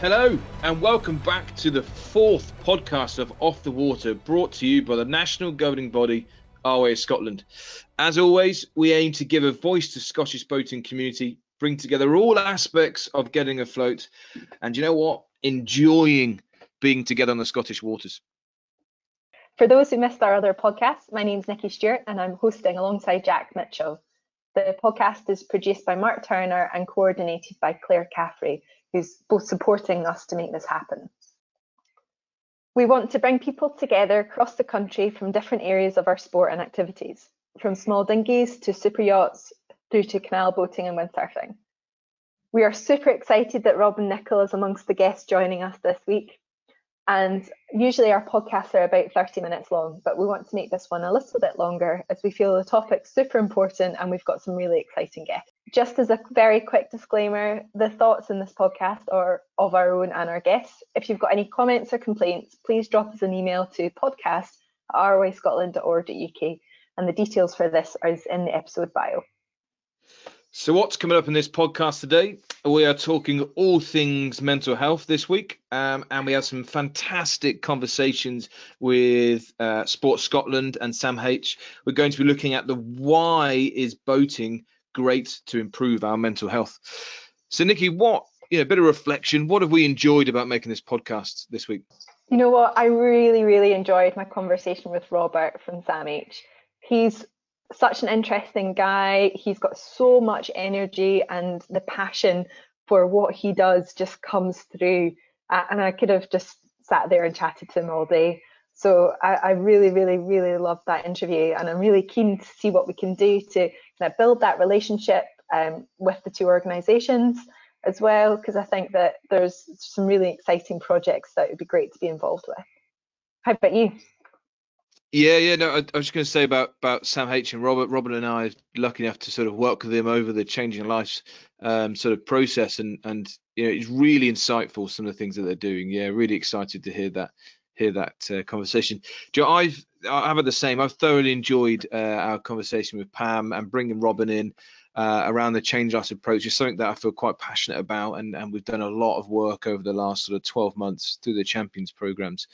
Hello, and welcome back to the fourth podcast of Off the Water, brought to you by the national governing body, RYA Scotland. As always, we aim to give a voice to Scottish boating community, bring together all aspects of getting afloat, and you know what? Enjoying being together on the Scottish waters. For those who missed our other podcast, my name's Nikki Stewart, and I'm hosting alongside Jack Mitchell. The podcast is produced by Mark Turner and coordinated by Claire Caffrey who's both supporting us to make this happen. We want to bring people together across the country from different areas of our sport and activities, from small dinghies to super yachts through to canal boating and windsurfing. We are super excited that Robin Nicol is amongst the guests joining us this week. And usually our podcasts are about 30 minutes long, but we want to make this one a little bit longer as we feel the topic's super important and we've got some really exciting guests. Just as a very quick disclaimer, the thoughts in this podcast are of our own and our guests. If you've got any comments or complaints, please drop us an email to podcast at ryascotland.org.uk and the details for this are in the episode bio. So, what's coming up in this podcast today? We are talking all things mental health this week, um, and we have some fantastic conversations with uh, Sport Scotland and SAMH. We're going to be looking at the why is boating great to improve our mental health. So, Nikki, what you know, a bit of reflection. What have we enjoyed about making this podcast this week? You know what? I really, really enjoyed my conversation with Robert from SAMH. He's such an interesting guy. He's got so much energy, and the passion for what he does just comes through. Uh, and I could have just sat there and chatted to him all day. So I, I really, really, really loved that interview, and I'm really keen to see what we can do to kind of build that relationship um, with the two organisations as well, because I think that there's some really exciting projects that would be great to be involved with. How about you? Yeah, yeah. No, I, I was going to say about about SAMH and Robert. Robert and I are lucky enough to sort of work with him over the changing lives um, sort of process, and and you know it's really insightful some of the things that they're doing. Yeah, really excited to hear that hear that uh, conversation. Joe, I've I've had the same. I've thoroughly enjoyed uh, our conversation with Pam and bringing Robin in uh, around the change life approach is something that I feel quite passionate about, and, and we've done a lot of work over the last sort of 12 months through the champions programs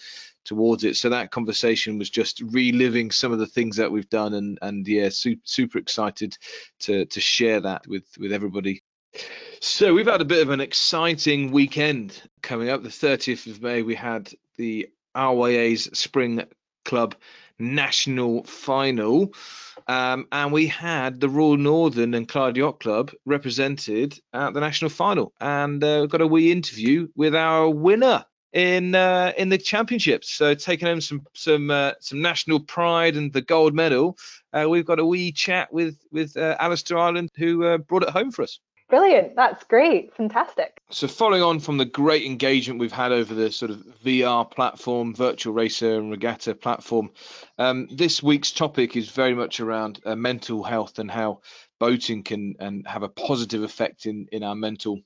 towards it. So that conversation was just reliving some of the things that we've done, and and yeah, super, super excited to to share that with with everybody. So we've had a bit of an exciting weekend coming up. The 30th of May, we had the RYA's Spring Club National Final. Um, and we had the Royal Northern and Clyde Yacht Club represented at the national final, and uh, got a wee interview with our winner in uh, in the championships. So taking home some some uh, some national pride and the gold medal. Uh, we've got a wee chat with with uh, Alistair Ireland, who uh, brought it home for us. Brilliant. That's great. Fantastic. So, following on from the great engagement we've had over the sort of VR platform, virtual racer and regatta platform, um, this week's topic is very much around uh, mental health and how boating can and have a positive effect in in our mental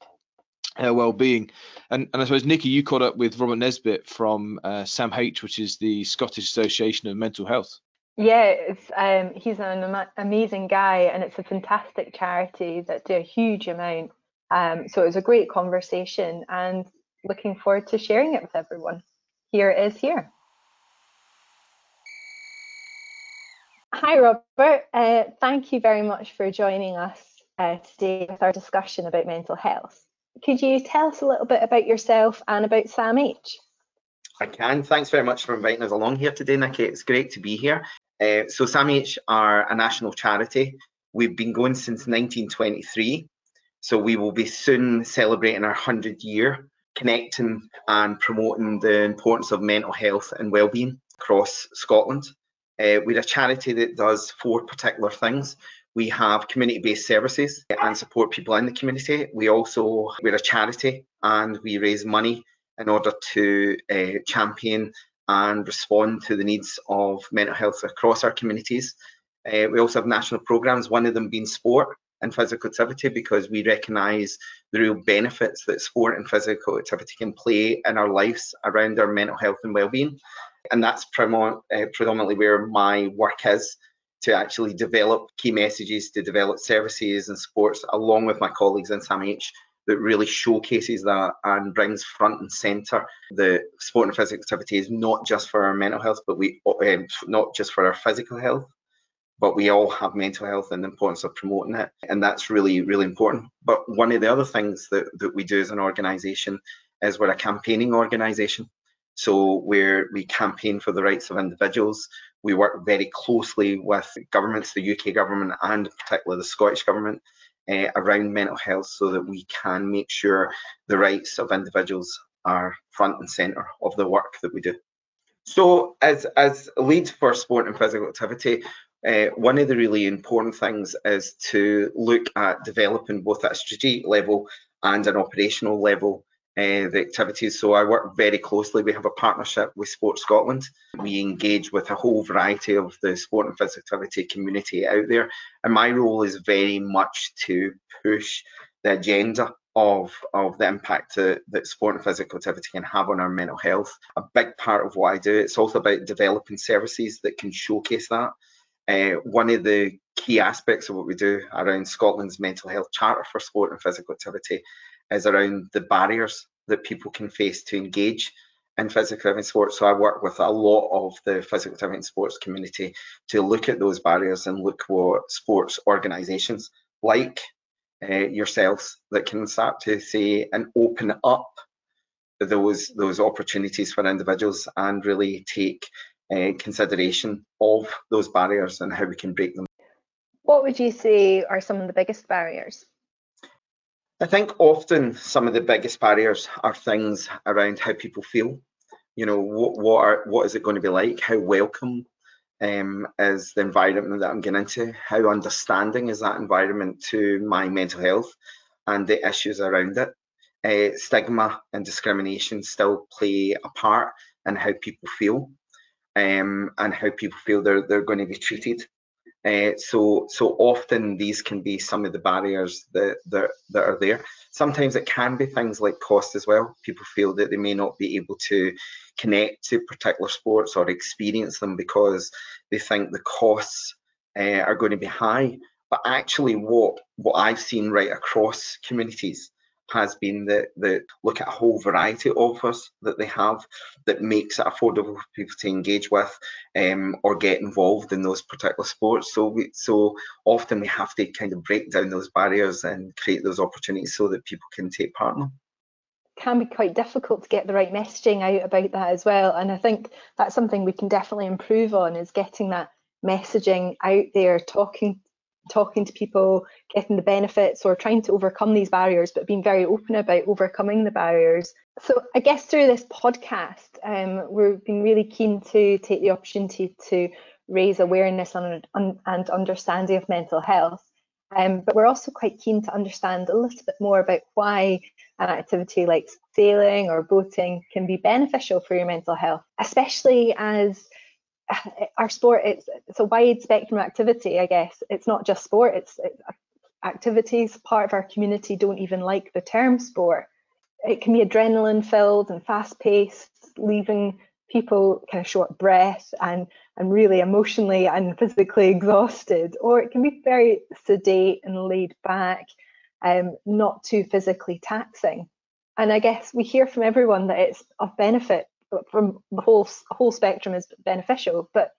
uh, well-being. And, and I suppose Nikki, you caught up with Robert Nesbitt from uh, SAMH, which is the Scottish Association of Mental Health. Yeah, it's, um, he's an ama- amazing guy, and it's a fantastic charity that do a huge amount. Um, so it was a great conversation, and looking forward to sharing it with everyone. Here it is here. Hi, Robert. Uh, thank you very much for joining us uh, today with our discussion about mental health. Could you tell us a little bit about yourself and about SAMH? I can. Thanks very much for inviting us along here today, Nikki. It's great to be here. Uh, so SAMH are a national charity. We've been going since 1923. So we will be soon celebrating our 100 year, connecting and promoting the importance of mental health and well-being across Scotland. Uh, we're a charity that does four particular things. We have community-based services and support people in the community. We also we're a charity and we raise money in order to uh, champion and respond to the needs of mental health across our communities. Uh, we also have national programs, one of them being sport and physical activity, because we recognise the real benefits that sport and physical activity can play in our lives around our mental health and well-being. And that's uh, predominantly where my work is to actually develop key messages, to develop services and sports, along with my colleagues in SAMH that really showcases that and brings front and centre the sport and physical activity is not just for our mental health, but we um, not just for our physical health, but we all have mental health and the importance of promoting it. And that's really, really important. But one of the other things that, that we do as an organisation is we're a campaigning organisation. So where we campaign for the rights of individuals, we work very closely with governments, the UK government and particularly the Scottish government, uh, around mental health so that we can make sure the rights of individuals are front and centre of the work that we do. So as, as lead for sport and physical activity, uh, one of the really important things is to look at developing both at a strategic level and an operational level uh, the activities. So I work very closely. We have a partnership with Sport Scotland. We engage with a whole variety of the sport and physical activity community out there. And my role is very much to push the agenda of, of the impact that, sport and physical activity can have on our mental health. A big part of what I do, it's also about developing services that can showcase that. Uh, one of the key aspects of what we do around Scotland's mental health charter for sport and physical activity is around the barriers that people can face to engage in physical activity sports. So I work with a lot of the physical activity and sports community to look at those barriers and look what sports organisations like uh, yourselves that can start to say and open up those those opportunities for individuals and really take uh, consideration of those barriers and how we can break them. What would you say are some of the biggest barriers? I think often some of the biggest barriers are things around how people feel. You know, what what are what is it going to be like? How welcome um, is the environment that I'm getting into? How understanding is that environment to my mental health and the issues around it? Uh, stigma and discrimination still play a part in how people feel um, and how people feel they're they're going to be treated uh, so so often these can be some of the barriers that, that that are there. Sometimes it can be things like cost as well. People feel that they may not be able to connect to particular sports or experience them because they think the costs uh, are going to be high. But actually, what what I've seen right across communities has been the, that look at a whole variety of offers that they have that makes it affordable for people to engage with um, or get involved in those particular sports. So we, so often we have to kind of break down those barriers and create those opportunities so that people can take part in them can be quite difficult to get the right messaging out about that as well and i think that's something we can definitely improve on is getting that messaging out there talking talking to people, getting the benefits, or trying to overcome these barriers, but being very open about overcoming the barriers. So, I guess through this podcast, um, we've been really keen to take the opportunity to raise awareness on and understanding of mental health. Um, but we're also quite keen to understand a little bit more about why an activity like sailing or boating can be beneficial for your mental health, especially as our sport it's it's a wide spectrum activity i guess. It's not just sport it's it, activities part of our community don't even like the term sport. It can be adrenaline filled and fast paced leaving people kind of short breath and and really emotionally and physically exhausted. Or it can be very sedate and laid back um, not too physically taxing. And i guess we hear from everyone that it's of benefit from the whole whole spectrum is beneficial. But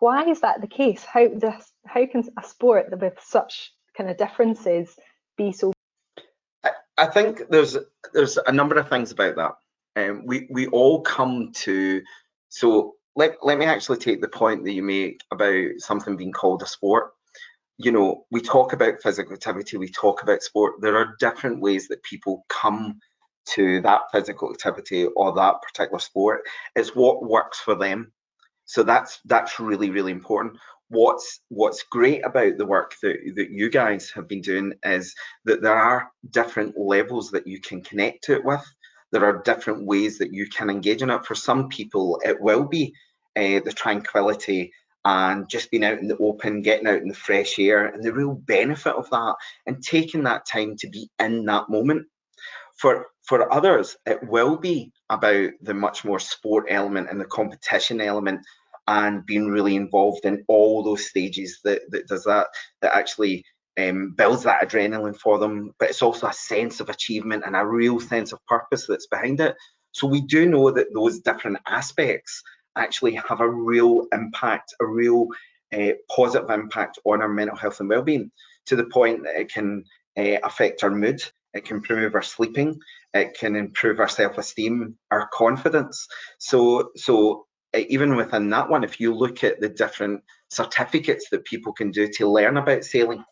why is that the case? How does how can a sport with such kind of differences be so? I, think there's there's a number of things about that. Um, we we all come to so let let me actually take the point that you make about something being called a sport. You know, we talk about physical activity, we talk about sport. There are different ways that people come to that physical activity or that particular sport. It's what works for them. So that's that's really really important. What's what's great about the work that, that you guys have been doing is that there are different levels that you can connect to it with. There are different ways that you can engage in it. For some people, it will be uh, the tranquility and just being out in the open, getting out in the fresh air, and the real benefit of that, and taking that time to be in that moment. For for others, it will be about the much more sport element and the competition element and being really involved in all those stages that, that does that, that actually um, builds that adrenaline for them, but it's also a sense of achievement and a real sense of purpose that's behind it. So we do know that those different aspects actually have a real impact, a real uh, positive impact on our mental health and well-being, to the point that it can uh, affect our mood, it can improve our sleeping, it can improve our self-esteem, our confidence. So, so even within that one, if you look at the different certificates that people can do to learn about sailing,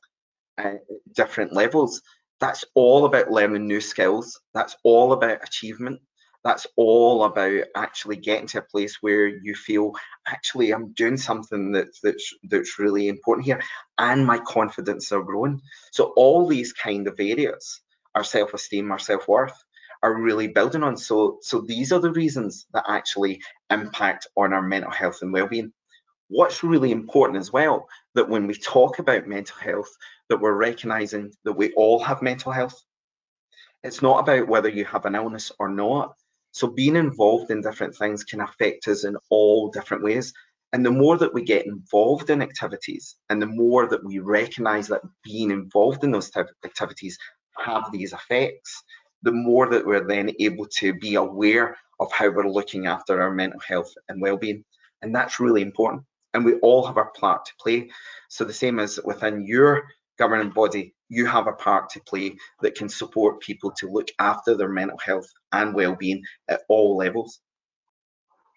uh, different levels. That's all about learning new skills. That's all about achievement. That's all about actually getting to a place where you feel actually I'm doing something that's that's that's really important here, and my confidence are growing. So all these kind of areas, our self-esteem, our self-worth, are really building on. So so these are the reasons that actually impact on our mental health and well-being. What's really important as well that when we talk about mental health that we're recognizing that we all have mental health. It's not about whether you have an illness or not. So being involved in different things can affect us in all different ways. And the more that we get involved in activities and the more that we recognize that being involved in those activities have these effects the more that we're then able to be aware of how we're looking after our mental health and well-being and that's really important and we all have our part to play. So the same as within your governing body, you have a part to play that can support people to look after their mental health and well-being at all levels.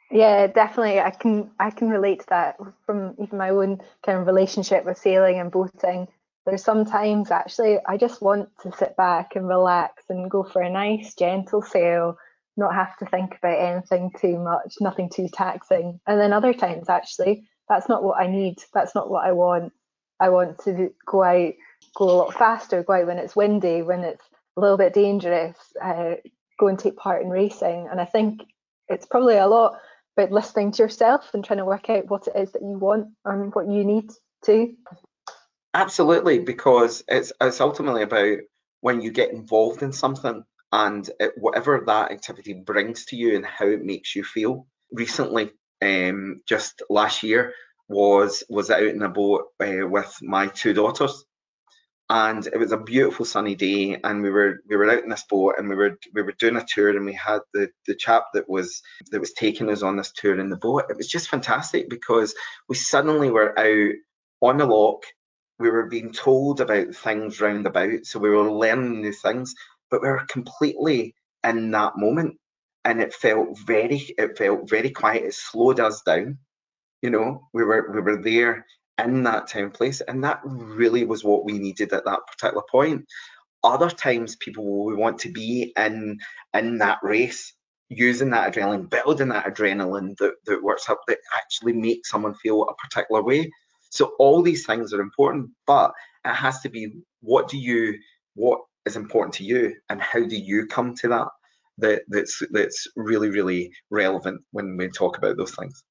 Yeah, definitely. I can I can relate to that from even my own kind of relationship with sailing and boating. There's sometimes actually I just want to sit back and relax and go for a nice gentle sail, not have to think about anything too much, nothing too taxing. And then other times actually that's not what I need. That's not what I want. I want to go out, go a lot faster, go out when it's windy, when it's a little bit dangerous, uh, go and take part in racing. And I think it's probably a lot about listening to yourself and trying to work out what it is that you want and what you need to. Absolutely, because it's it's ultimately about when you get involved in something and it, whatever that activity brings to you and how it makes you feel. Recently, um, just last year was was out in a boat uh, with my two daughters, and it was a beautiful sunny day, and we were we were out in this boat, and we were we were doing a tour, and we had the the chap that was that was taking us on this tour in the boat. It was just fantastic because we suddenly were out on the loch. We were being told about things round about, so we were learning new things, but we were completely in that moment and it felt very it felt very quiet. It slowed us down you know? We were we were there in that time place and that really was what we needed at that particular point. Other times people will want to be in in that race using that adrenaline building that adrenaline that, that works up that actually makes someone feel a particular way so all these things are important but it has to be what do you what is important to you? And how do you come to that that that's that's really really relevant when we talk about those things?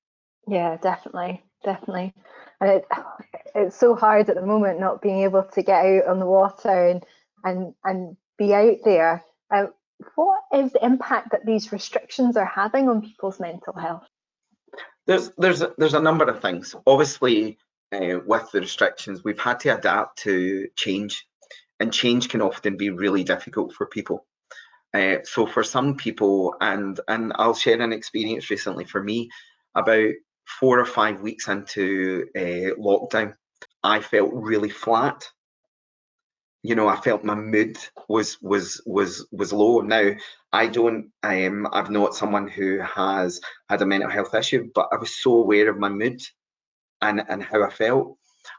Yeah definitely definitely. And it, it's so hard at the moment not being able to get out on the water and and and be out there. Uh, what is the impact that these restrictions are having on people's mental health? There's there's a, there's a number of things. Obviously uh, with the restrictions we've had to adapt to change and change can often be really difficult for people uh, so for some people, and and I'll share an experience recently for me, about four or five weeks into uh, lockdown, I felt really flat. You know, I felt my mood was was was was low. Now I don't. Um, I'm not someone who has had a mental health issue, but I was so aware of my mood and and how I felt,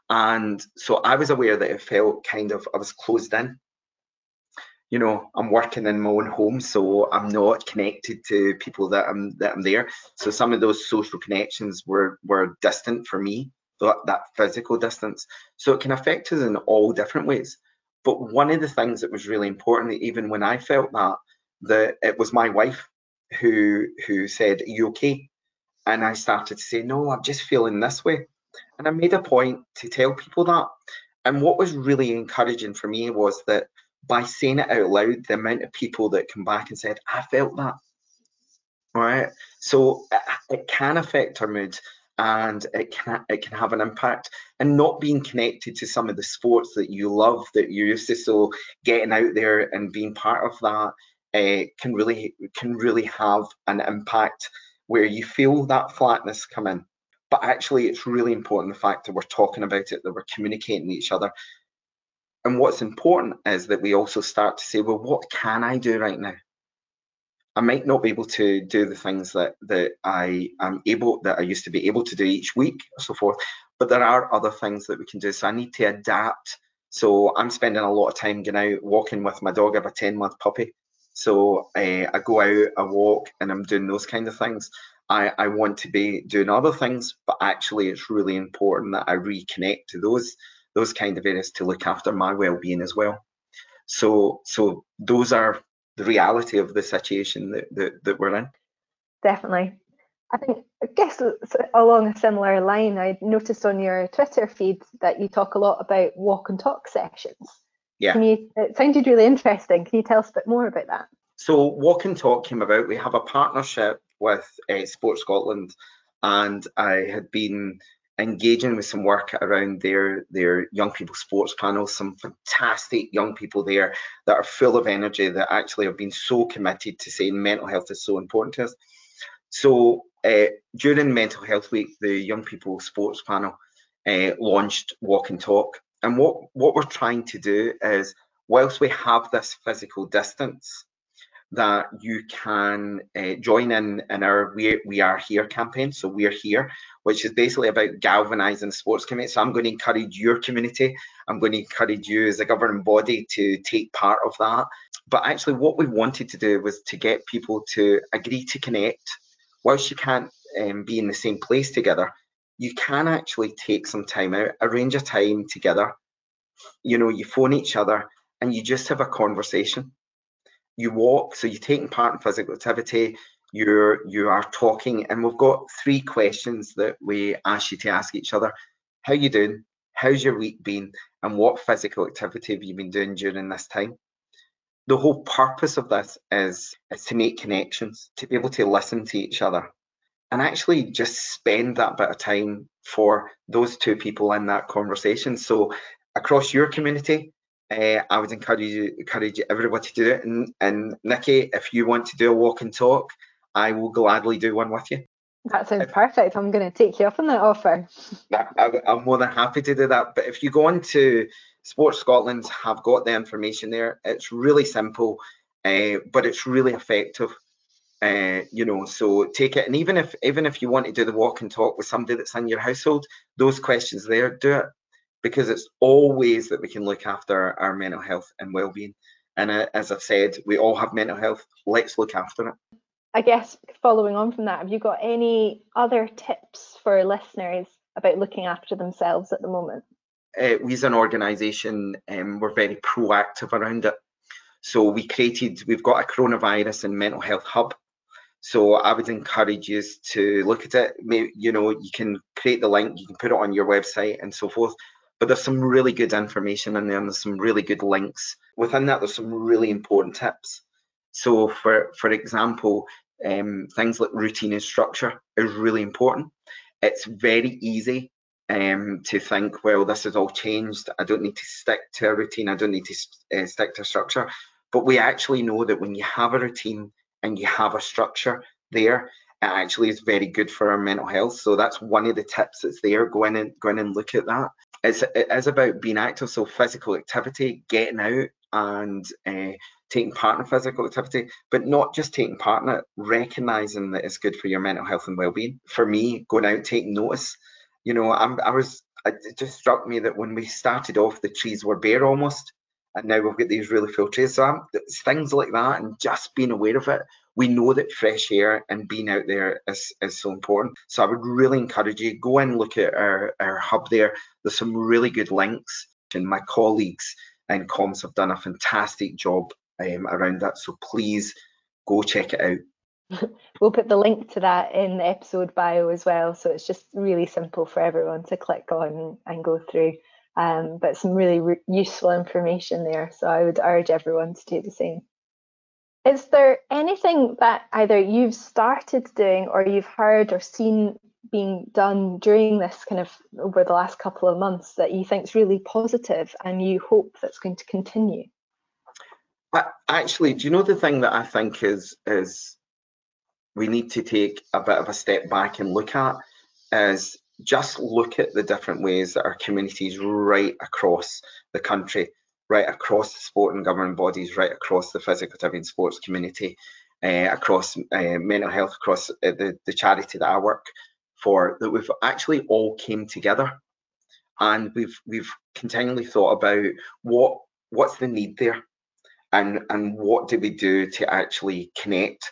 and so I was aware that it felt kind of I was closed in. You know i'm working in my own home so i'm not connected to people that i'm that i'm there. So some of those social connections were were distant for me that, that physical distance. So it can affect us in all different ways. But one of the things that was really important even when i felt that that it was my wife who who said are you okay? And i started to say no i'm just feeling this way and i made a point to tell people that and what was really encouraging for me was that by saying it out loud, the amount of people that come back and said, I felt that. All right. So it, it can affect our mood. and it can it can have an impact and not being connected to some of the sports that you love that you're used to so getting out there and being part of that uh, can really can really have an impact where you feel that flatness come in but actually it's really important the fact that we're talking about it that we're communicating with each other and what's important is that we also start to say well what can i do right now I might not be able to do the things that that I am able that I used to be able to do each week or so forth, but there are other things that we can do. So I need to adapt. So I'm spending a lot of time going out walking with my dog. I have a 10 month puppy. So uh, I go out, I walk, and I'm doing those kind of things. I, I want to be doing other things, but actually it's really important that I reconnect to those those kind of areas to look after my well-being as well. So so those are the reality of the situation that, that, that we're in. Definitely. I think, I guess uh, along a similar line, I noticed on your Twitter feed that you talk a lot about walk and talk sessions. Yeah. Can you, it sounded really interesting. Can you tell us a bit more about that? So, Walk and Talk came about. We have a partnership with uh, Sport Scotland, and I had been engaging with some work around their their young people sports panels some fantastic young people there that are full of energy that actually have been so committed to saying mental health is so important to us so uh, during mental health week the young people sports panel uh, launched walk and talk and what what we're trying to do is whilst we have this physical distance that you can uh, join in in our we, we Are Here campaign. So we're here, which is basically about galvanizing the sports community. So I'm going to encourage your community. I'm going to encourage you as a governing body to take part of that. But actually, what we wanted to do was to get people to agree to connect. Whilst you can't um, be in the same place together, you can actually take some time out, arrange a time together. You know, you phone each other and you just have a conversation you walk, so you're taking part in physical activity, you're you are talking, and we've got three questions that we ask you to ask each other. How you doing? How's your week been? And what physical activity have you been doing during this time? The whole purpose of this is, is to make connections, to be able to listen to each other and actually just spend that bit of time for those two people in that conversation. So across your community, uh, I would encourage encourage everybody to do it. And, and Nikki, if you want to do a walk and talk, I will gladly do one with you. That sounds perfect. I'm going to take you up on that offer. I, am more than happy to do that. But if you go on to Sports Scotland, have got the information there. It's really simple, uh, but it's really effective. Uh, you know, so take it. And even if even if you want to do the walk and talk with somebody that's in your household, those questions there, do it because it's all ways that we can look after our mental health and well-being. And uh, as I've said, we all have mental health. Let's look after it. I guess following on from that, have you got any other tips for listeners about looking after themselves at the moment? Uh, we as an organisation, um, we're very proactive around it. So we created, we've got a coronavirus and mental health hub. So I would encourage you to look at it. Maybe, you know, you can create the link, you can put it on your website and so forth but there's some really good information in there and there's some really good links. Within that, there's some really important tips. So for, for example, um, things like routine and structure is really important. It's very easy um, to think, well, this has all changed. I don't need to stick to a routine. I don't need to uh, stick to a structure. But we actually know that when you have a routine and you have a structure there, it actually is very good for our mental health. So that's one of the tips that's there. Go in and go in and look at that it's it is about being active, so physical activity, getting out and uh, taking part in physical activity, but not just taking part in it, recognizing that it's good for your mental health and well-being. For me, going out, taking notice. You know, I'm, I was. It just struck me that when we started off, the trees were bare almost, and now we've got these really full trees. So I'm, things like that, and just being aware of it we know that fresh air and being out there is, is so important. So I would really encourage you go and look at our, our hub there. There's some really good links, and my colleagues and comms have done a fantastic job um, around that. So please go check it out. we'll put the link to that in the episode bio as well. So it's just really simple for everyone to click on and go through. Um, but some really re- useful information there. So I would urge everyone to do the same. Is there anything that either you've started doing or you've heard or seen being done during this kind of over the last couple of months that you think is really positive and you hope that's going to continue? Actually, do you know the thing that I think is is we need to take a bit of a step back and look at is just look at the different ways that our communities right across the country, right across the sport and government bodies, right across the physical and sports community, uh, across uh, mental health, across uh, the, the charity that I work for, that we've actually all came together. And we've we've continually thought about what what's the need there? And and what do we do to actually connect?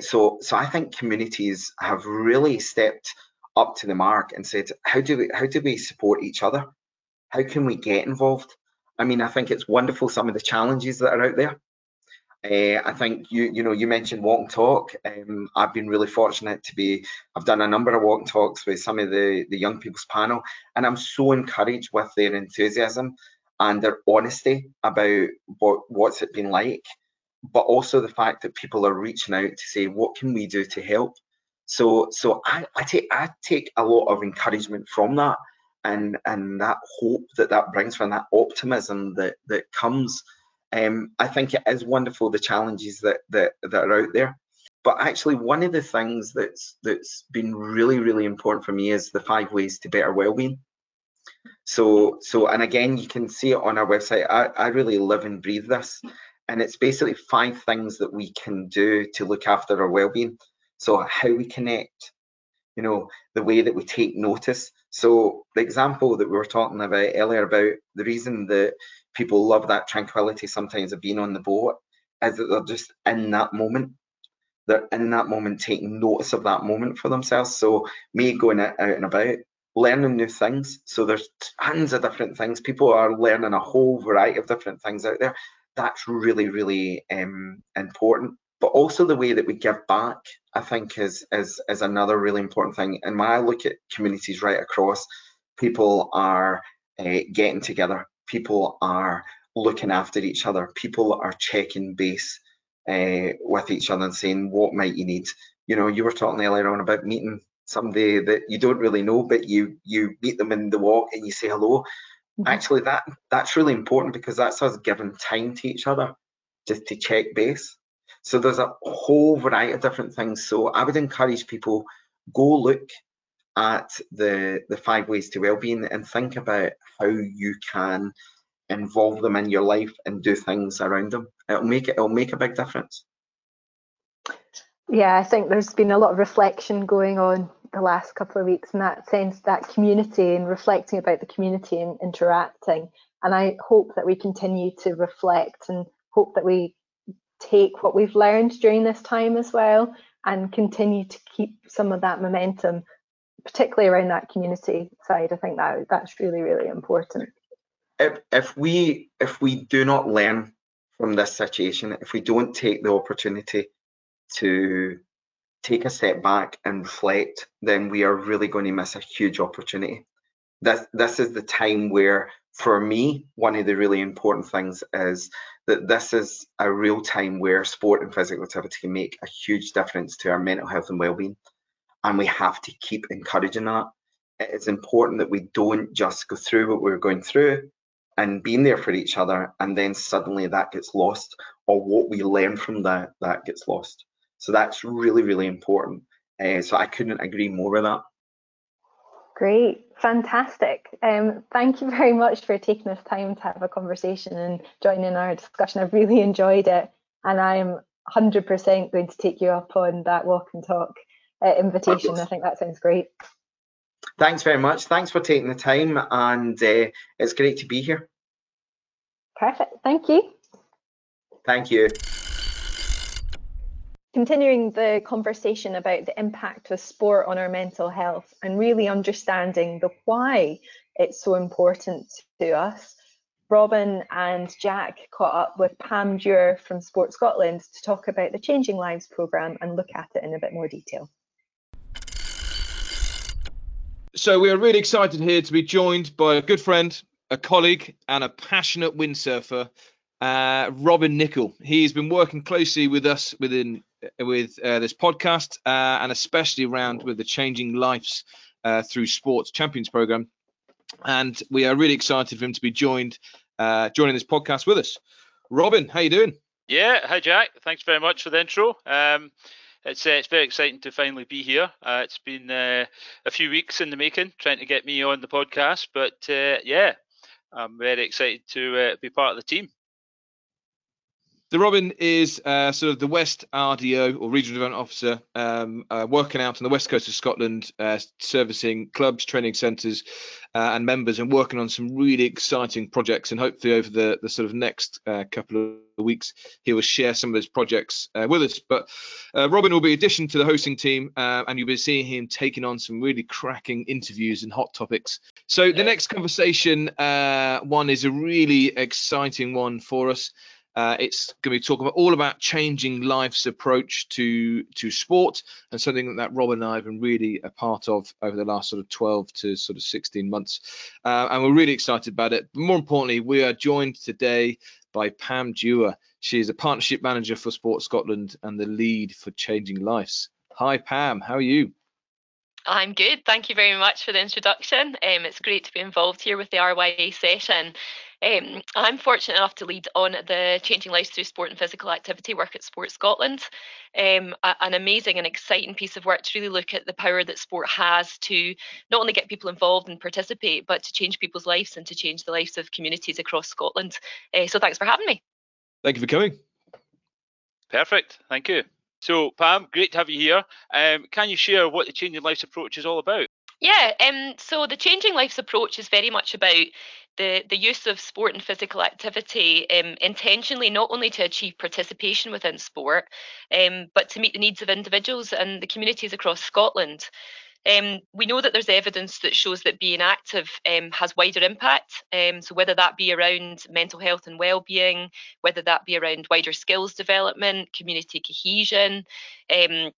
So so I think communities have really stepped up to the mark and said how do we how do we support each other? How can we get involved I mean I think it's wonderful some of the challenges that are out there uh, I think you you know you mentioned walk and talk. Um, I've been really fortunate to be. I've done a number of walk and talks with some of the the young people's panel, and I'm so encouraged with their enthusiasm and their honesty about what what's it been like, but also the fact that people are reaching out to say what can we do to help. So so I, I take I take a lot of encouragement from that, and and that hope that that brings from that optimism that that comes um, I think it is wonderful the challenges that, that that are out there. But actually, one of the things that's that's been really really important for me is the five ways to better well-being. So so and again, you can see it on our website. I, I really live and breathe this, and it's basically five things that we can do to look after our well-being. So how we connect, you know, the way that we take notice. So the example that we were talking about earlier about the reason that people love that tranquility sometimes of being on the boat is that they're just in that moment. They're in that moment taking notice of that moment for themselves. So me going out and about, learning new things. So there's tons of different things. People are learning a whole variety of different things out there. That's really, really um, important. But also the way that we give back, I think, is is is another really important thing. And when I look at communities right across, people are uh, getting together people are looking after each other. People are checking base uh, with each other and saying, what might you need? You know, you were talking earlier on about meeting somebody that you don't really know, but you you meet them in the walk and you say hello. Mm-hmm. Actually, that that's really important because that's us giving time to each other just to check base. So there's a whole variety of different things. So I would encourage people go look at the the five ways to well-being and think about how you can involve them in your life and do things around them. It'll make it it'll make a big difference. Yeah, I think there's been a lot of reflection going on the last couple of weeks in that sense, that community and reflecting about the community and interacting. And I hope that we continue to reflect and hope that we take what we've learned during this time as well and continue to keep some of that momentum particularly around that community side. I think that that's really really important. If if we if we do not learn from this situation, if we don't take the opportunity to take a step back and reflect, then we are really going to miss a huge opportunity. This this is the time where for me, one of the really important things is that this is a real time where sport and physical activity can make a huge difference to our mental health and well-being and we have to keep encouraging that. It's important that we don't just go through what we're going through and being there for each other, and then suddenly that gets lost, or what we learn from that that gets lost. So that's really, really important. Uh, so I couldn't agree more with that. Great, fantastic. Um, thank you very much for taking this time to have a conversation and joining our discussion. I've really enjoyed it, and I'm 100% going to take you up on that walk and talk uh, invitation. I think that sounds great. Thanks very much. Thanks for taking the time, and uh, it's great to be here. Perfect. Thank you. Thank you. Continuing the conversation about the impact of sport on our mental health and really understanding the why it's so important to us. Robin and Jack caught up with Pam Dewar from Sport Scotland to talk about the Changing Lives programme and look at it in a bit more detail. So we are really excited here to be joined by a good friend, a colleague, and a passionate windsurfer, uh, Robin Nichol. He's been working closely with us within with uh, this podcast, uh, and especially around with the Changing Lives uh, Through Sports Champions program. And we are really excited for him to be joined, uh, joining this podcast with us. Robin, how you doing? Yeah, hi Jack. Thanks very much for the intro. Um, it's uh, it's very exciting to finally be here. Uh, it's been uh, a few weeks in the making, trying to get me on the podcast, but uh, yeah, I'm very excited to be part of the team. So Robin is uh, sort of the West RDO or Regional Development Officer, um, uh, working out on the west coast of Scotland, uh, servicing clubs, training centres, uh, and members, and working on some really exciting projects. And hopefully, over the, the sort of next uh, couple of weeks, he will share some of those projects uh, with us. But Robin will be addition to the hosting team, and you'll be seeing him taking on some really cracking interviews and hot topics. So the next conversation one is a really exciting one for us. Uh, it's going to be talking about all about changing life's approach to to sport and something that Rob and I have been really a part of over the last sort of 12 to sort of 16 months. Uh, and we're really excited about it. But more importantly, we are joined today by Pam Dewar. She is a partnership manager for Sport Scotland and the lead for Changing Lives. Hi, Pam. How are you? I'm good. Thank you very much for the introduction. Um, it's great to be involved here with the RYA session. Um, I'm fortunate enough to lead on the Changing Lives Through Sport and Physical Activity work at Sport Scotland. Um, an amazing and exciting piece of work to really look at the power that sport has to not only get people involved and participate, but to change people's lives and to change the lives of communities across Scotland. Uh, so thanks for having me. Thank you for coming. Perfect. Thank you. So, Pam, great to have you here. Um, can you share what the Changing Lives approach is all about? Yeah, um, so the Changing Lives approach is very much about the, the use of sport and physical activity um, intentionally, not only to achieve participation within sport, um, but to meet the needs of individuals and the communities across Scotland. Um, we know that there's evidence that shows that being active um, has wider impact. Um, so whether that be around mental health and well-being, whether that be around wider skills development, community cohesion, um,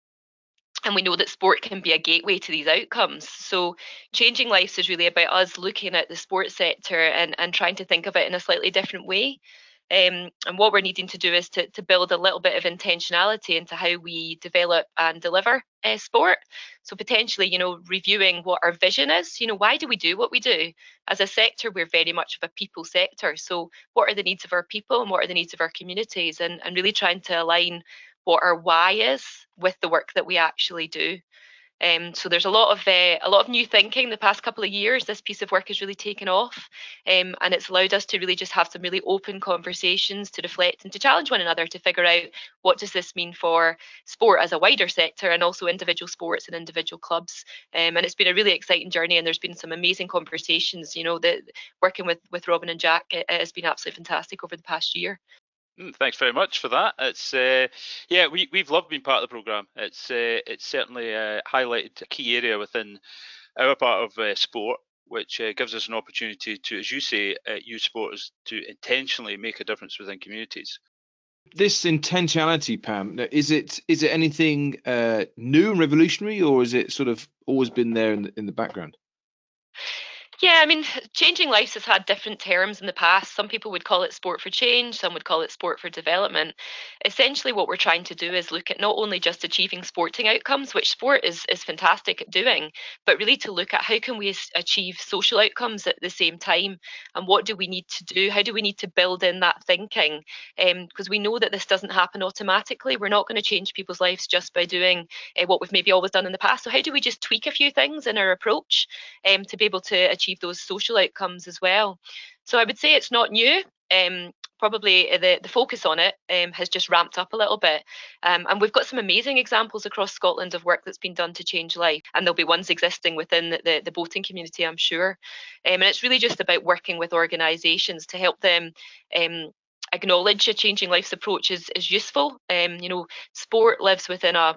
and we know that sport can be a gateway to these outcomes. So, changing lives is really about us looking at the sports sector and, and trying to think of it in a slightly different way. Um, and what we're needing to do is to, to build a little bit of intentionality into how we develop and deliver uh, sport. So potentially, you know, reviewing what our vision is. You know, why do we do what we do? As a sector, we're very much of a people sector. So what are the needs of our people and what are the needs of our communities? And, and really trying to align what our why is with the work that we actually do. Um, so there's a lot of uh, a lot of new thinking the past couple of years. This piece of work has really taken off, um, and it's allowed us to really just have some really open conversations to reflect and to challenge one another to figure out what does this mean for sport as a wider sector and also individual sports and individual clubs. Um, and it's been a really exciting journey, and there's been some amazing conversations. You know, that working with with Robin and Jack it, it has been absolutely fantastic over the past year. Mm, thanks very much for that. It's uh, yeah, we we've loved being part of the program. It's uh, it's certainly uh, highlighted a key area within our part of uh, sport, which uh, gives us an opportunity to, as you say, uh, use sport to intentionally make a difference within communities. This intentionality, Pam, is it is it anything new and revolutionary, or is it sort of always been there in the, in the background? Yeah, I mean, changing lives has had different terms in the past. Some people would call it sport for change, some would call it sport for development. Essentially, what we're trying to do is look at not only just achieving sporting outcomes, which sport is, is fantastic at doing, but really to look at how can we achieve social outcomes at the same time and what do we need to do? How do we need to build in that thinking? Because um, we know that this doesn't happen automatically. We're not going to change people's lives just by doing uh, what we've maybe always done in the past. So, how do we just tweak a few things in our approach um, to be able to achieve? Achieve those social outcomes as well. So I would say it's not new. Um, probably the, the focus on it um, has just ramped up a little bit. Um, and we've got some amazing examples across Scotland of work that's been done to change life. And there'll be ones existing within the, the, boating community, I'm sure. Um, and it's really just about working with organisations to help them um, acknowledge a changing life's approach is, is useful. Um, you know, sport lives within a,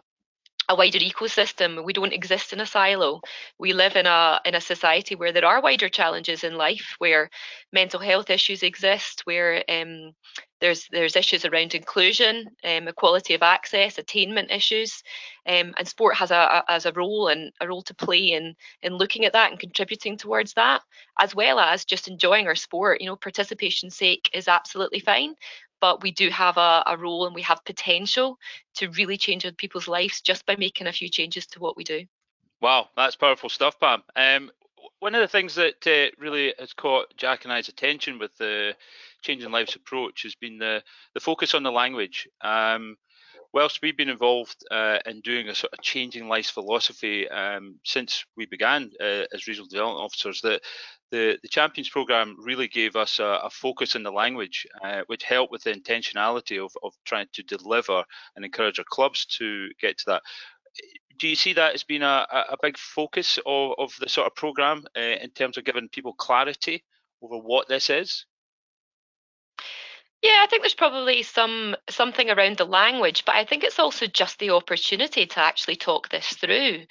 a wider ecosystem. We don't exist in a silo. We live in a in a society where there are wider challenges in life, where mental health issues exist, where um, there's there's issues around inclusion, um, equality of access, attainment issues, um, and sport has a, a as a role and a role to play in in looking at that and contributing towards that, as well as just enjoying our sport. You know, participation sake is absolutely fine, but we do have a, a role and we have potential to really change people's lives just by making a few changes to what we do. Wow, that's powerful stuff, Pam. Um, one of the things that uh, really has caught Jack and I's attention with the changing lives approach has been the the focus on the language. Um, whilst we've been involved uh, in doing a sort of changing lives philosophy um, since we began uh, as regional development officers, that the, the Champions program really gave us a, a focus in the language, uh, which helped with the intentionality of, of trying to deliver and encourage our clubs to get to that. Do you see that as being a, a big focus of, of the sort of program uh, in terms of giving people clarity over what this is? Yeah, I think there's probably some something around the language, but I think it's also just the opportunity to actually talk this through.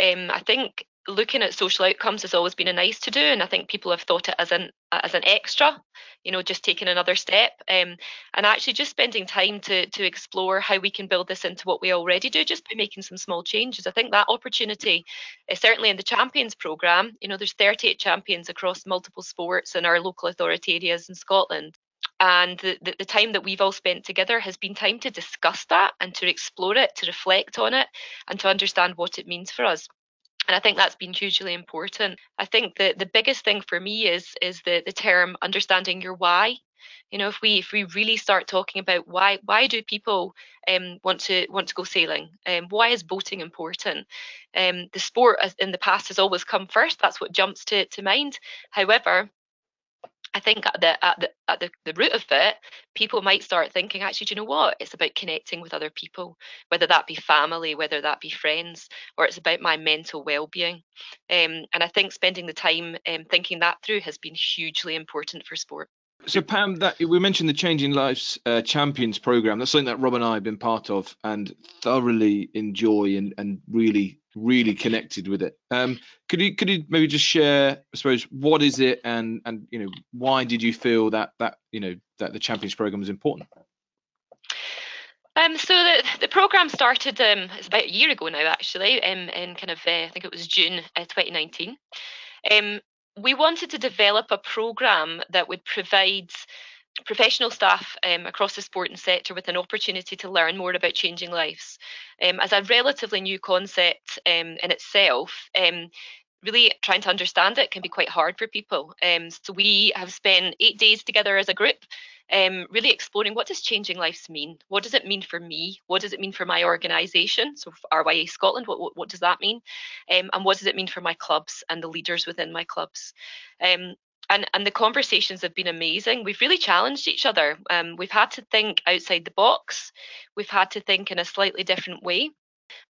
Um, I think looking at social outcomes has always been a nice to do, and I think people have thought it as an as an extra, you know, just taking another step, um, and actually just spending time to to explore how we can build this into what we already do, just by making some small changes. I think that opportunity, is certainly in the champions program, you know, there's 38 champions across multiple sports in our local authority areas in Scotland, and the, the, the, time that we've all spent together has been time to discuss that and to explore it, to reflect on it, and to understand what it means for us. And I think that's been hugely important. I think the, the biggest thing for me is is the, the term understanding your why. You know, if we if we really start talking about why why do people um, want to want to go sailing? Um, why is boating important? Um, the sport in the past has always come first. That's what jumps to, to mind. However, I think at the at the at the, the root of it, people might start thinking, actually, do you know what? It's about connecting with other people, whether that be family, whether that be friends, or it's about my mental well-being. Um, and I think spending the time um, thinking that through has been hugely important for sport. So Pam, that we mentioned the Changing Lives uh, Champions program. That's something that Rob and I have been part of and thoroughly enjoy and, and really really connected with it. Um, could you could you maybe just share, I suppose, what is it and and you know why did you feel that that you know that the Champions program was important? Um, so the the program started um, it's about a year ago now actually um, in kind of uh, I think it was June uh, 2019. Um, we wanted to develop a program that would provide professional staff um, across the sporting sector with an opportunity to learn more about changing lives. Um, as a relatively new concept um, in itself, um, really trying to understand it can be quite hard for people. Um, so we have spent eight days together as a group, um, really exploring what does changing lives mean? What does it mean for me? What does it mean for my organisation? So RYA Scotland, what, what, what does that mean? and what does it mean for my clubs and the leaders within my clubs? And and the conversations have been amazing. We've really challenged each other. Um, we've had to think outside the box. We've had to think in a slightly different way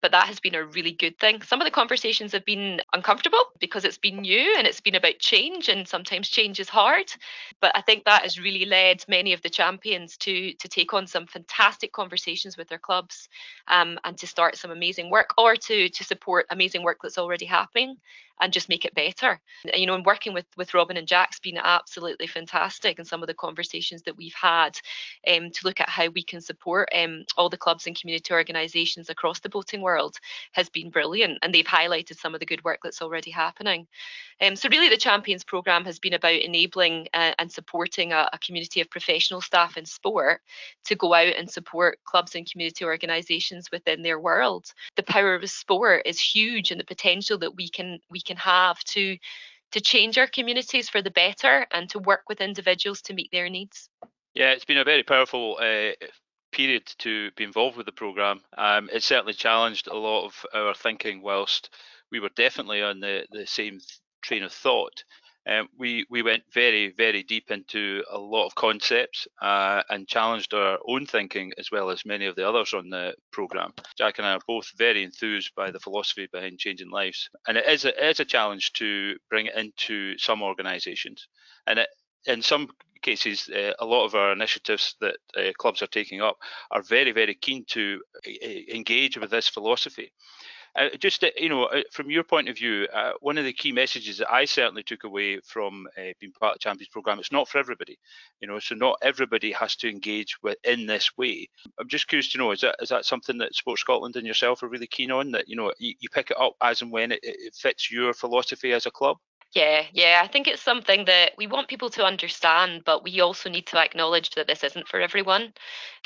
but that has been a really good thing. Some of the conversations have been uncomfortable because it's been new and it's been about change, and sometimes change is hard. But I think that has really led many of the champions to to take on some fantastic conversations with their clubs um, and to start some amazing work or to to support amazing work that's already happening and just make it better. You know, and working with with Robin and Jack's been absolutely fantastic, and some of the conversations that we've had um, to look at how we can support um, all the clubs and community organisations across the boating world has been brilliant, and they've highlighted some of the good work that's already happening. Um, so really, the Champions Programme has been about enabling uh, and supporting a, a, community of professional staff in sport to go out and support clubs and community organisations within their world. The power of sport is huge, and the potential that we can we can have to to change our communities for the better and to work with individuals to meet their needs. Yeah, it's been a very powerful uh, period to be involved with the program. Um, it certainly challenged a lot of our thinking, whilst we were definitely on the, the same train of thought. Um, we we went very very deep into a lot of concepts uh, and challenged our own thinking as well as many of the others on the program. Jack and I are both very enthused by the philosophy behind changing lives, and it is a, it is a challenge to bring it into some organisations, and it, in some cases, uh, a lot of our initiatives that uh, clubs are taking up are very, very keen to uh, engage with this philosophy. Uh, just uh, you know, uh, from your point of view, uh, one of the key messages that I certainly took away from uh, being part of the Champions Program, it's not for everybody, you know, so not everybody has to engage with in this way. I'm just curious to know, is that is that something that Sport Scotland and yourself are really keen on? That you know, you, you pick it up as and when it, it fits your philosophy as a club. Yeah, yeah. I think it's something that we want people to understand, but we also need to acknowledge that this isn't for everyone.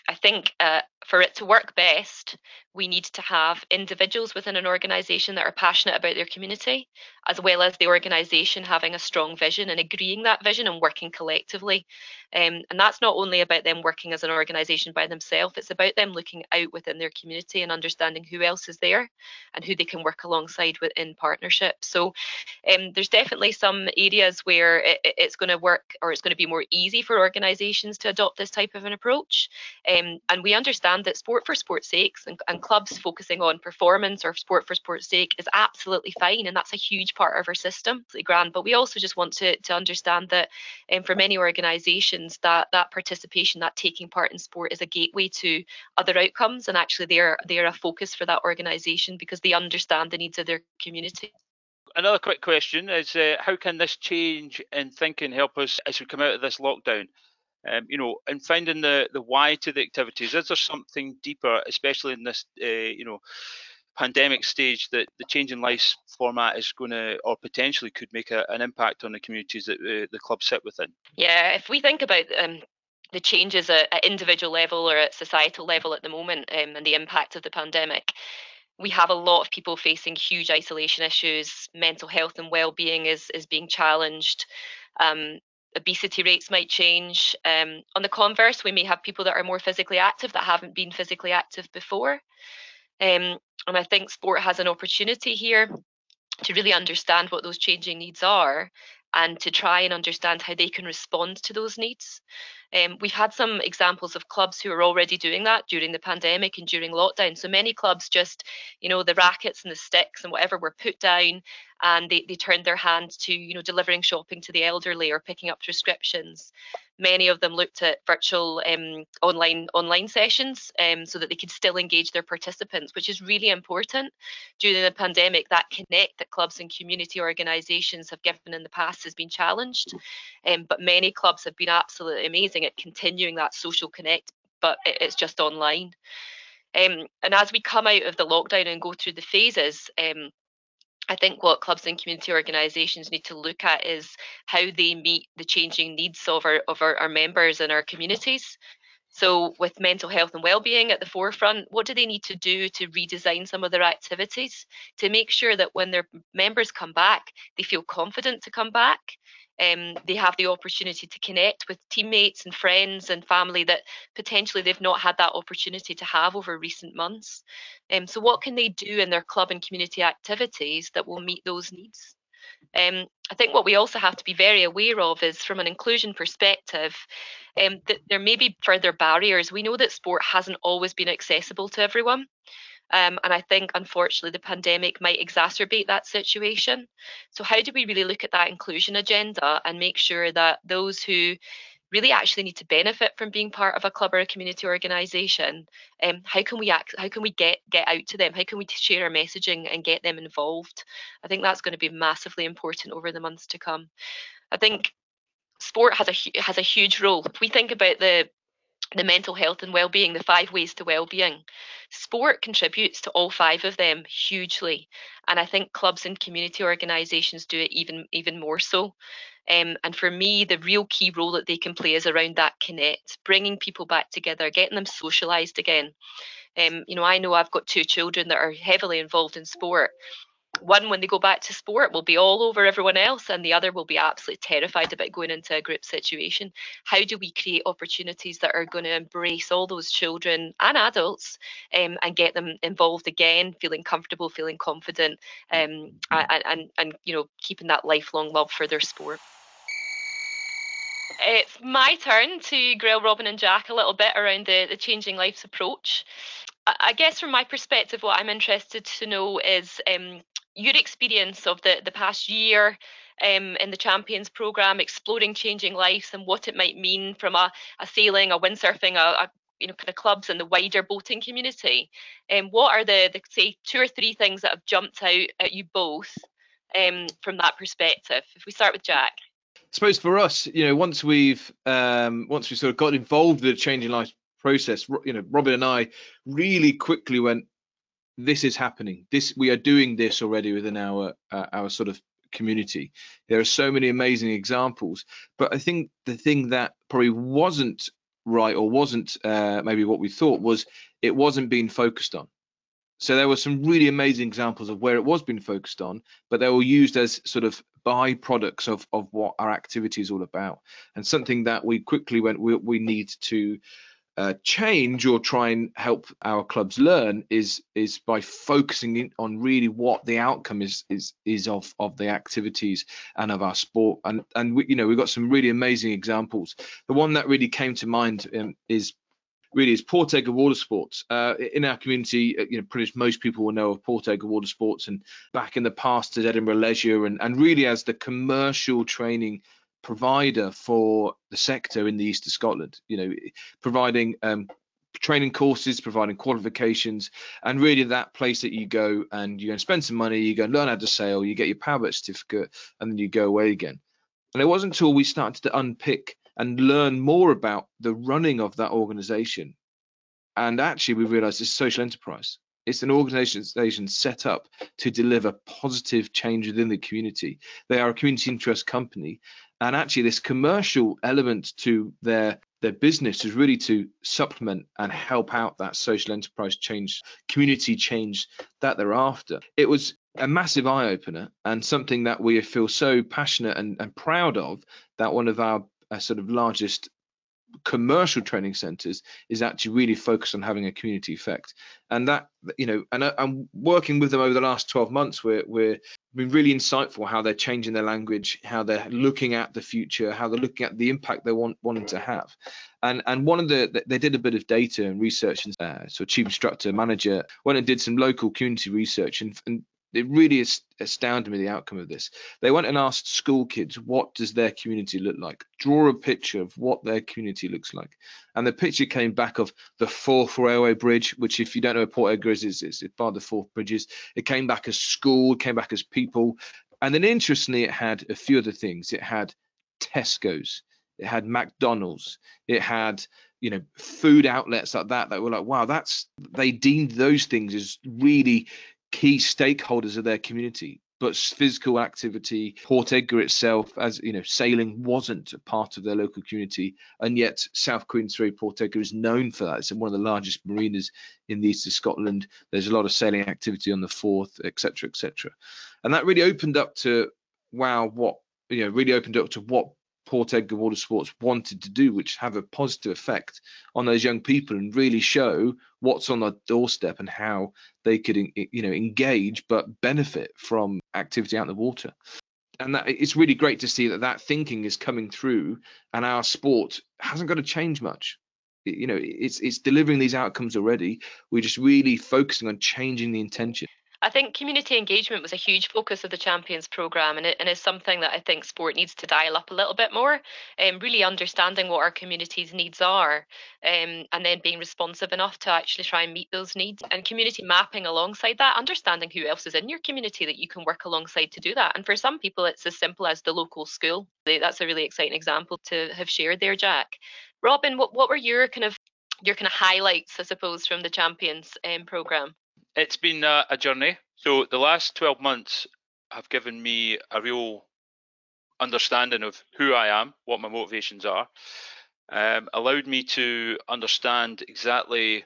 I think uh, for it to work best, we need to have individuals within an organisation that are passionate about their community, as well as the organisation having a strong vision and agreeing that vision and working collectively. Um, and that's not only about them working as an organisation by themselves, it's about them looking out within their community and understanding who else is there and who they can work alongside with in partnership. So um, there's definitely some areas where it, it's going to work or it's going to be more easy for organisations to adopt this type of an approach. Um, and we understand that sport for sport's and, and clubs focusing on performance or sport for sport's sake is absolutely fine. And that's a huge part of our system, grand. But we also just want to, to understand that um, for many organisations, that that participation, that taking part in sport is a gateway to other outcomes. And actually they're they're a focus for that organisation because they understand the needs of their community another quick question is uh, how can this change in thinking help us as we come out of this lockdown? Um, you know, and finding the the why to the activities. Is there something deeper, especially in this, uh, you know, pandemic stage, that the change in lives format is going to, or potentially could make a, an impact on the communities that uh, the club sit within? Yeah, if we think about um, the changes at, at, individual level or at societal level at the moment um, and the impact of the pandemic we have a lot of people facing huge isolation issues mental health and well-being is is being challenged um, obesity rates might change. Um, on the converse, we may have people that are more physically active that haven't been physically active before. Um, and I think sport has an opportunity here to really understand what those changing needs are and to try and understand how they can respond to those needs. Um, we've had some examples of clubs who are already doing that during the pandemic and during lockdown. So many clubs just, you know, the rackets and the sticks and whatever were put down and they, they turned their hand to, you know, delivering shopping to the elderly or picking up prescriptions. Many of them looked at virtual um, online online sessions um, so that they could still engage their participants, which is really important during the pandemic. That connect that clubs and community organisations have given in the past has been challenged, um, but many clubs have been absolutely amazing at continuing that social connect, but it's just online. Um, and as we come out of the lockdown and go through the phases, um, I think what clubs and community organisations need to look at is how they meet the changing needs of our of our, our members and our communities. So, with mental health and well-being at the forefront, what do they need to do to redesign some of their activities to make sure that when their members come back, they feel confident to come back, um, they have the opportunity to connect with teammates and friends and family that potentially they've not had that opportunity to have over recent months. Um, so, what can they do in their club and community activities that will meet those needs? Um, I think what we also have to be very aware of is from an inclusion perspective, um, that there may be further barriers. We know that sport hasn't always been accessible to everyone. Um, and I think, unfortunately, the pandemic might exacerbate that situation. So, how do we really look at that inclusion agenda and make sure that those who really actually need to benefit from being part of a club or a community organisation, um, how can we act, how can we get get out to them? How can we share our messaging and get them involved? I think that's going to be massively important over the months to come. I think sport has a has a huge role. If we think about the the mental health and well-being the five ways to well-being. Sport contributes to all five of them hugely and i think clubs and community organizations do it even even more so. Um, and for me the real key role that they can play is around that connect bringing people back together getting them socialized again. Um, you know i know i've got two children that are heavily involved in sport one when they go back to sport will be all over everyone else and the other will be absolutely terrified about going into a group situation how do we create opportunities that are going to embrace all those children and adults um, and get them involved again feeling comfortable feeling confident um, and, and and you know keeping that lifelong love for their sport it's my turn to grill Robin and Jack a little bit around the, the changing lives approach. I guess from my perspective, what I'm interested to know is um, your experience of the, the past year um, in the Champions Programme, exploring changing lives and what it might mean from a, a sailing, a windsurfing, a, a you know kind of clubs and the wider boating community. Um, what are the, the say two or three things that have jumped out at you both um, from that perspective? If we start with Jack. I suppose for us, you know, once we've um, once we sort of got involved with the changing life process, you know, Robin and I really quickly went, this is happening. This we are doing this already within our uh, our sort of community. There are so many amazing examples, but I think the thing that probably wasn't right or wasn't uh, maybe what we thought was it wasn't being focused on. So there were some really amazing examples of where it was being focused on, but they were used as sort of byproducts of, of what our activity is all about. And something that we quickly went, we, we need to uh, change or try and help our clubs learn is is by focusing in on really what the outcome is is is of of the activities and of our sport and and we, you know we've got some really amazing examples the one that really came to mind um, is really is Port Edgar Water Sports. Uh, in our community, uh, you know, pretty much most people will know of Port Edgar Water Sports, and back in the past as Edinburgh Leisure, and, and really as the commercial training provider for the sector in the east of Scotland. You know, providing um, training courses, providing qualifications, and really that place that you go and you go and spend some money, you go and learn how to sail, you get your powerboat certificate, and then you go away again. And it wasn't until we started to unpick and learn more about the running of that organization. And actually, we realized it's a social enterprise. It's an organization set up to deliver positive change within the community. They are a community interest company. And actually, this commercial element to their their business is really to supplement and help out that social enterprise change, community change that they're after. It was a massive eye opener and something that we feel so passionate and, and proud of that one of our uh, sort of largest commercial training centers is actually really focused on having a community effect. And that you know and uh, i'm working with them over the last 12 months we're we're been really insightful how they're changing their language how they're looking at the future how they're looking at the impact they want wanting to have. And and one of the they did a bit of data and research and uh, so chief instructor manager went and did some local community research and, and it really astounded me the outcome of this. They went and asked school kids, what does their community look like? Draw a picture of what their community looks like. And the picture came back of the Forth Railway Bridge, which, if you don't know where Port Edgar is, is, is part of the Forth Bridges. It came back as school, came back as people. And then interestingly, it had a few other things. It had Tesco's, it had McDonald's, it had you know food outlets like that that were like wow that's they deemed those things as really key stakeholders of their community but physical activity Port Edgar itself as you know sailing wasn't a part of their local community and yet south queensferry Edgar is known for that. It's one of the largest marinas in the east of scotland. There's a lot of sailing activity on the Forth etc etc and that really opened up to wow what you know really opened up to what Port Edgar Water Sports wanted to do, which have a positive effect on those young people and really show what's on the doorstep and how they could, you know, engage but benefit from activity out in the water. And that it's really great to see that that thinking is coming through, and our sport hasn't got to change much. You know, it's it's delivering these outcomes already. We're just really focusing on changing the intention. I think community engagement was a huge focus of the Champions programme and it and is something that I think sport needs to dial up a little bit more. Um, really understanding what our community's needs are um, and then being responsive enough to actually try and meet those needs and community mapping alongside that, understanding who else is in your community that you can work alongside to do that. And for some people, it's as simple as the local school. That's a really exciting example to have shared there, Jack. Robin, what, what were your kind of your kind of highlights, I suppose, from the Champions um, program? It's been a, a journey. So the last 12 months have given me a real understanding of who I am, what my motivations are, um, allowed me to understand exactly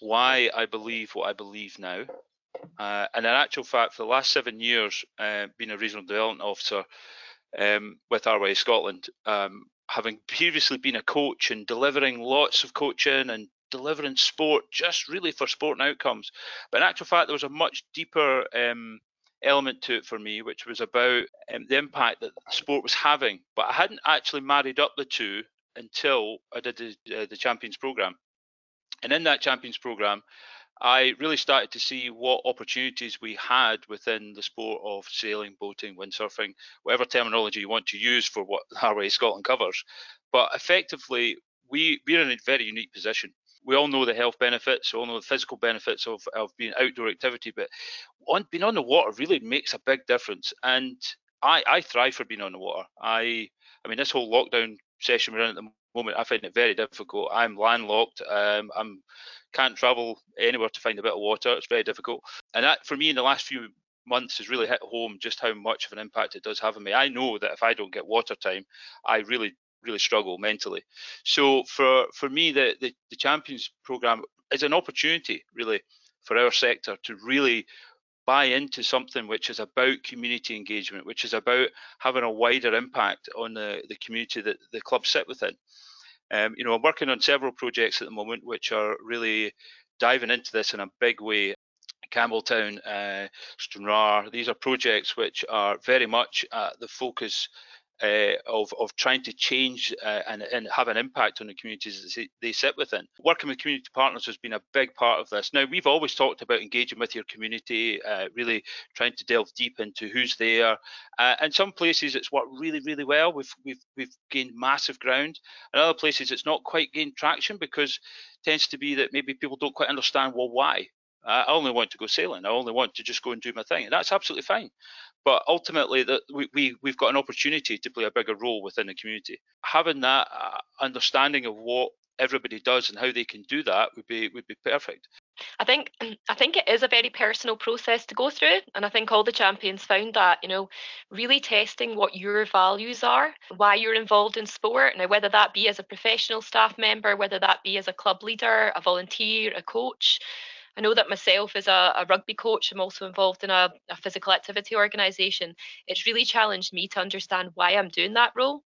why I believe what I believe now. Uh, and in actual fact, for the last seven years, uh, being a regional development officer um, with RYA Scotland, um, having previously been a coach and delivering lots of coaching and delivering sport just really for sporting outcomes. But in actual fact, there was a much deeper um, element to it for me, which was about um, the impact that sport was having. But I hadn't actually married up the two until I did the, uh, the Champions program. And in that Champions program, I really started to see what opportunities we had within the sport of sailing, boating, windsurfing, whatever terminology you want to use for what RYA Scotland covers. But effectively, we, we're in a very unique position we all know the health benefits, we all know the physical benefits of, of being outdoor activity, but on, being on the water really makes a big difference. And I, I thrive for being on the water. I, I mean, this whole lockdown session we're in at the moment, I find it very difficult. I'm landlocked. Um, I'm can't travel anywhere to find a bit of water. It's very difficult. And that, for me, in the last few months has really hit home just how much of an impact it does have on me. I know that if I don't get water time, I really really struggle mentally. So for for me, the the, the Champions program is an opportunity really for our sector to really buy into something which is about community engagement, which is about having a wider impact on the, the community that the clubs sit within. Um, you know, I'm working on several projects at the moment which are really diving into this in a big way. Campbeltown, uh, Stranraer, these are projects which are very much at the focus uh, of of trying to change uh, and, and have an impact on the communities that they sit within. Working with community partners has been a big part of this. Now we've always talked about engaging with your community, uh, really trying to delve deep into who's there. Uh, in some places it's worked really really well. We've we've we've gained massive ground. In other places it's not quite gained traction because tends to be that maybe people don't quite understand well why. I only want to go sailing. I only want to just go and do my thing, and that's absolutely fine. But ultimately, that we, we we've got an opportunity to play a bigger role within the community. Having that uh, understanding of what everybody does and how they can do that would be would be perfect. I think I think it is a very personal process to go through, and I think all the champions found that you know really testing what your values are, why you're involved in sport. Now, whether that be as a professional staff member, whether that be as a club leader, a volunteer, a coach, I know that myself as a, a rugby coach, I'm also involved in a, a physical activity organisation. It's really challenged me to understand why I'm doing that role.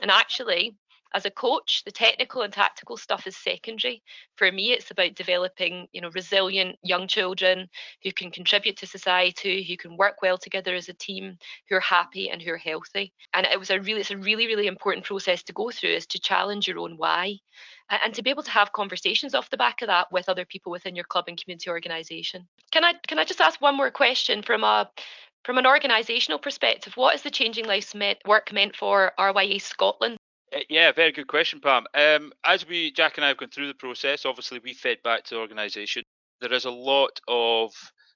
And actually, as a coach, the technical and tactical stuff is secondary. For me, it's about developing, you know, resilient young children who can contribute to society, who can work well together as a team, who are happy and who are healthy. And it was a really, it's a really, really important process to go through is to challenge your own why and to be able to have conversations off the back of that with other people within your club and community organisation. Can I can I just ask one more question from a from an organisational perspective? What is the Changing Lives work meant for RYA Scotland? Uh, yeah, very good question, Pam. Um, as we, Jack and I have gone through the process, obviously we fed back to the organisation. There is a lot of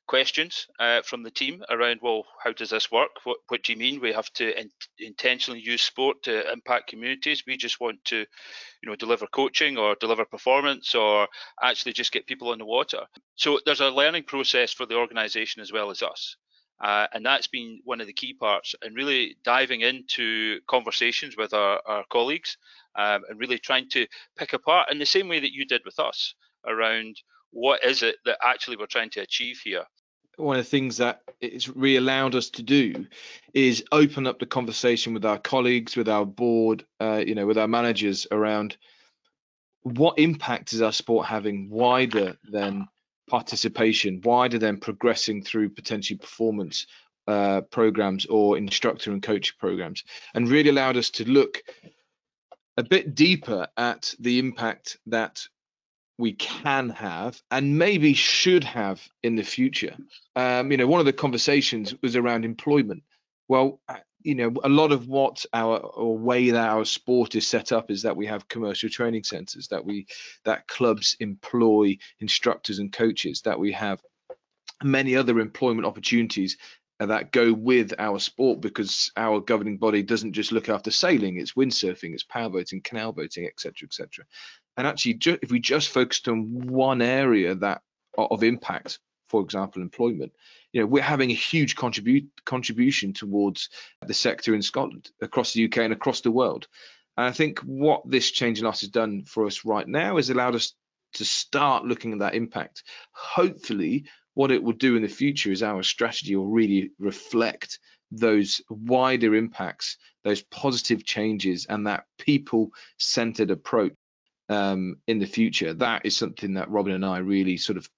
questions uh, from the team around, well, how does this work? What, what do you mean we have to in- intentionally use sport to impact communities? We just want to, you know, deliver coaching or deliver performance or actually just get people on the water. So there's a learning process for the organisation as well as us. Uh, and that's been one of the key parts and really diving into conversations with our, our colleagues um, and really trying to pick apart in the same way that you did with us around what is it that actually we're trying to achieve here. One of the things that it's really allowed us to do is open up the conversation with our colleagues with our board uh, you know with our managers around what impact is our sport having wider than participation wider than progressing through potentially performance uh, programs or instructor and coach programs and really allowed us to look a bit deeper at the impact that we can have and maybe should have in the future. Um, you know, one of the conversations was around employment. Well, you know, a lot of what our or way that our sport is set up is that we have commercial training centres, that we that clubs employ instructors and coaches, that we have many other employment opportunities that go with our sport because our governing body doesn't just look after sailing it's windsurfing it's powerboating canal boating etc etc and actually ju- if we just focused on one area that of impact for example employment you know we're having a huge contribute contribution towards the sector in Scotland across the UK and across the world and I think what this change in us has done for us right now is allowed us to start looking at that impact hopefully what it will do in the future is our strategy will really reflect those wider impacts, those positive changes, and that people centered approach um, in the future. That is something that Robin and I really sort of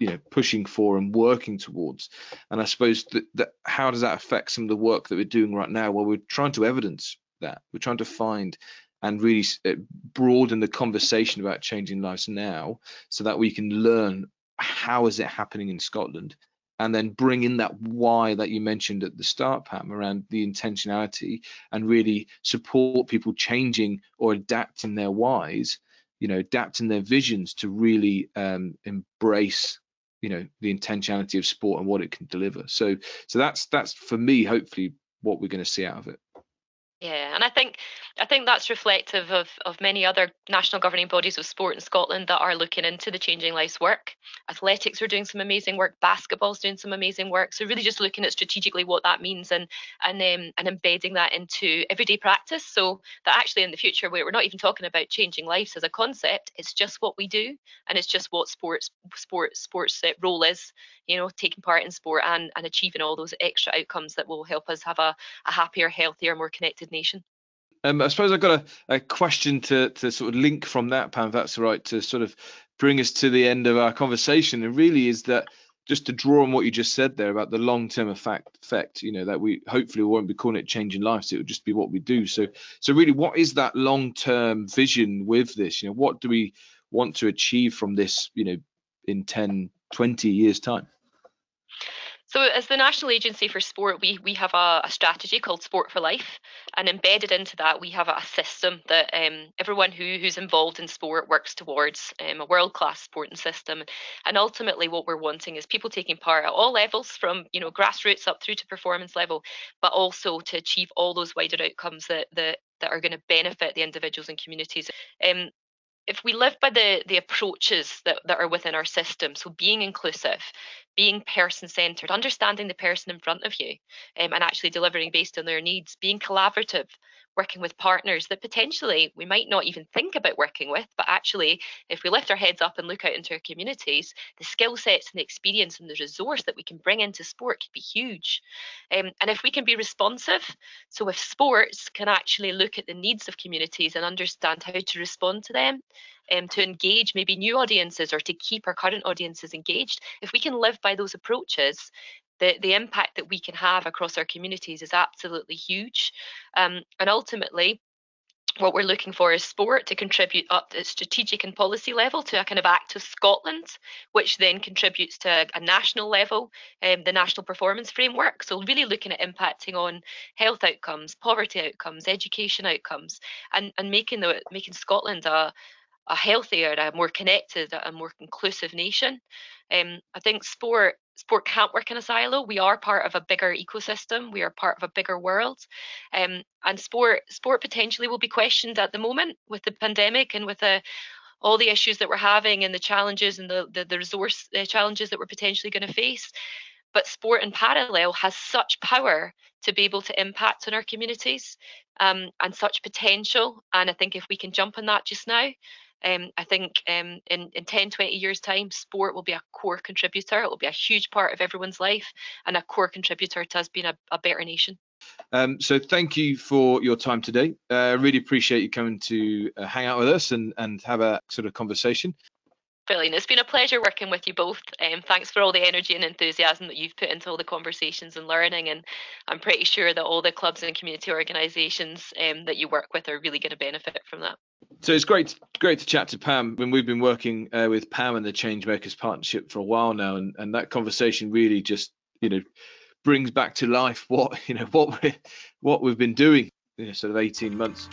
you know pushing for and working towards and i suppose that, that how does that affect some of the work that we're doing right now well we're trying to evidence that we're trying to find and really uh, broaden the conversation about changing lives now so that we can learn how is it happening in Scotland? And then bring in that why that you mentioned at the start, Pam, around the intentionality and really support people changing or adapting their whys, you know, adapting their visions to really um, embrace you know the intentionality of sport and what it can deliver. So so that's that's for me hopefully what we're going to see out of it Yeah, and I think I think that's reflective of, of many other national governing bodies of sport in Scotland that are looking into the changing lives work. Athletics are doing some amazing work, basketball's doing some amazing work. So really just looking at strategically what that means and and um, and embedding that into everyday practice. So that actually in the future we're not even talking about changing lives as a concept, it's just what we do and it's just what sports sports sports uh, role is, you know, taking part in sport and, and achieving all those extra outcomes that will help us have a, a happier, healthier, more connected Nation. Um, I suppose I've got a, a, question to, to sort of link from that, Pam, if that's right, to sort of bring us to the end of our conversation. And really is that just to draw on what you just said there about the long-term effect, effect, you know, that we hopefully won't be calling it changing lives. It would just be what we do. So, so really, what is that long-term vision with this? You know, what do we want to achieve from this, you know, in 10, 20 years time? So, as the National Agency for Sport, we we have a, a, strategy called Sport for Life, and embedded into that, we have a, system that um, everyone who who's involved in sport works towards um, a world class sporting system. And ultimately, what we're wanting is people taking part at all levels, from you know grassroots up through to performance level, but also to achieve all those wider outcomes that that that are going to benefit the individuals and communities. Um, if we live by the the approaches that, that are within our system so being inclusive being person centered understanding the person in front of you um, and actually delivering based on their needs being collaborative working with partners that potentially we might not even think about working with, but actually, if we lift our heads up and look out into our communities, the skill sets and the experience and the resource that we can bring into sport could be huge. Um, and if we can be responsive, so if sports can actually look at the needs of communities and understand how to respond to them, um, to engage maybe new audiences or to keep our current audiences engaged, if we can live by those approaches, the, the impact that we can have across our communities is absolutely huge. Um, and ultimately, what we're looking for is sport to contribute up at strategic and policy level to a kind of act of Scotland, which then contributes to a national level, um, the national performance framework. So really looking at impacting on health outcomes, poverty outcomes, education outcomes, and, and making the making Scotland a a healthier, a more connected, a more inclusive nation. Um, I think sport sport can't work in a silo. We are part of a bigger ecosystem. We are part of a bigger world, um, and sport sport potentially will be questioned at the moment with the pandemic and with the all the issues that we're having and the challenges and the the, the resource the challenges that we're potentially going to face. But sport in parallel has such power to be able to impact on our communities um, and such potential. And I think if we can jump on that just now, um, I think um, in, in 10, 20 years' time, sport will be a core contributor. It will be a huge part of everyone's life and a core contributor to us being a, a better nation. Um, so thank you for your time today. I uh, really appreciate you coming to uh, hang out with us and, and have a sort of conversation. Brilliant. It's been a pleasure working with you both. Um, thanks for all the energy and enthusiasm that you've put into all the conversations and learning. And I'm pretty sure that all the clubs and community organisations um, that you work with are really going to benefit from that. So it's great, great to chat to Pam. When we've been working uh, with Pam and the Changemakers Partnership for a while now, and, and that conversation really just, you know, brings back to life what you know what we what we've been doing, you know, sort of 18 months.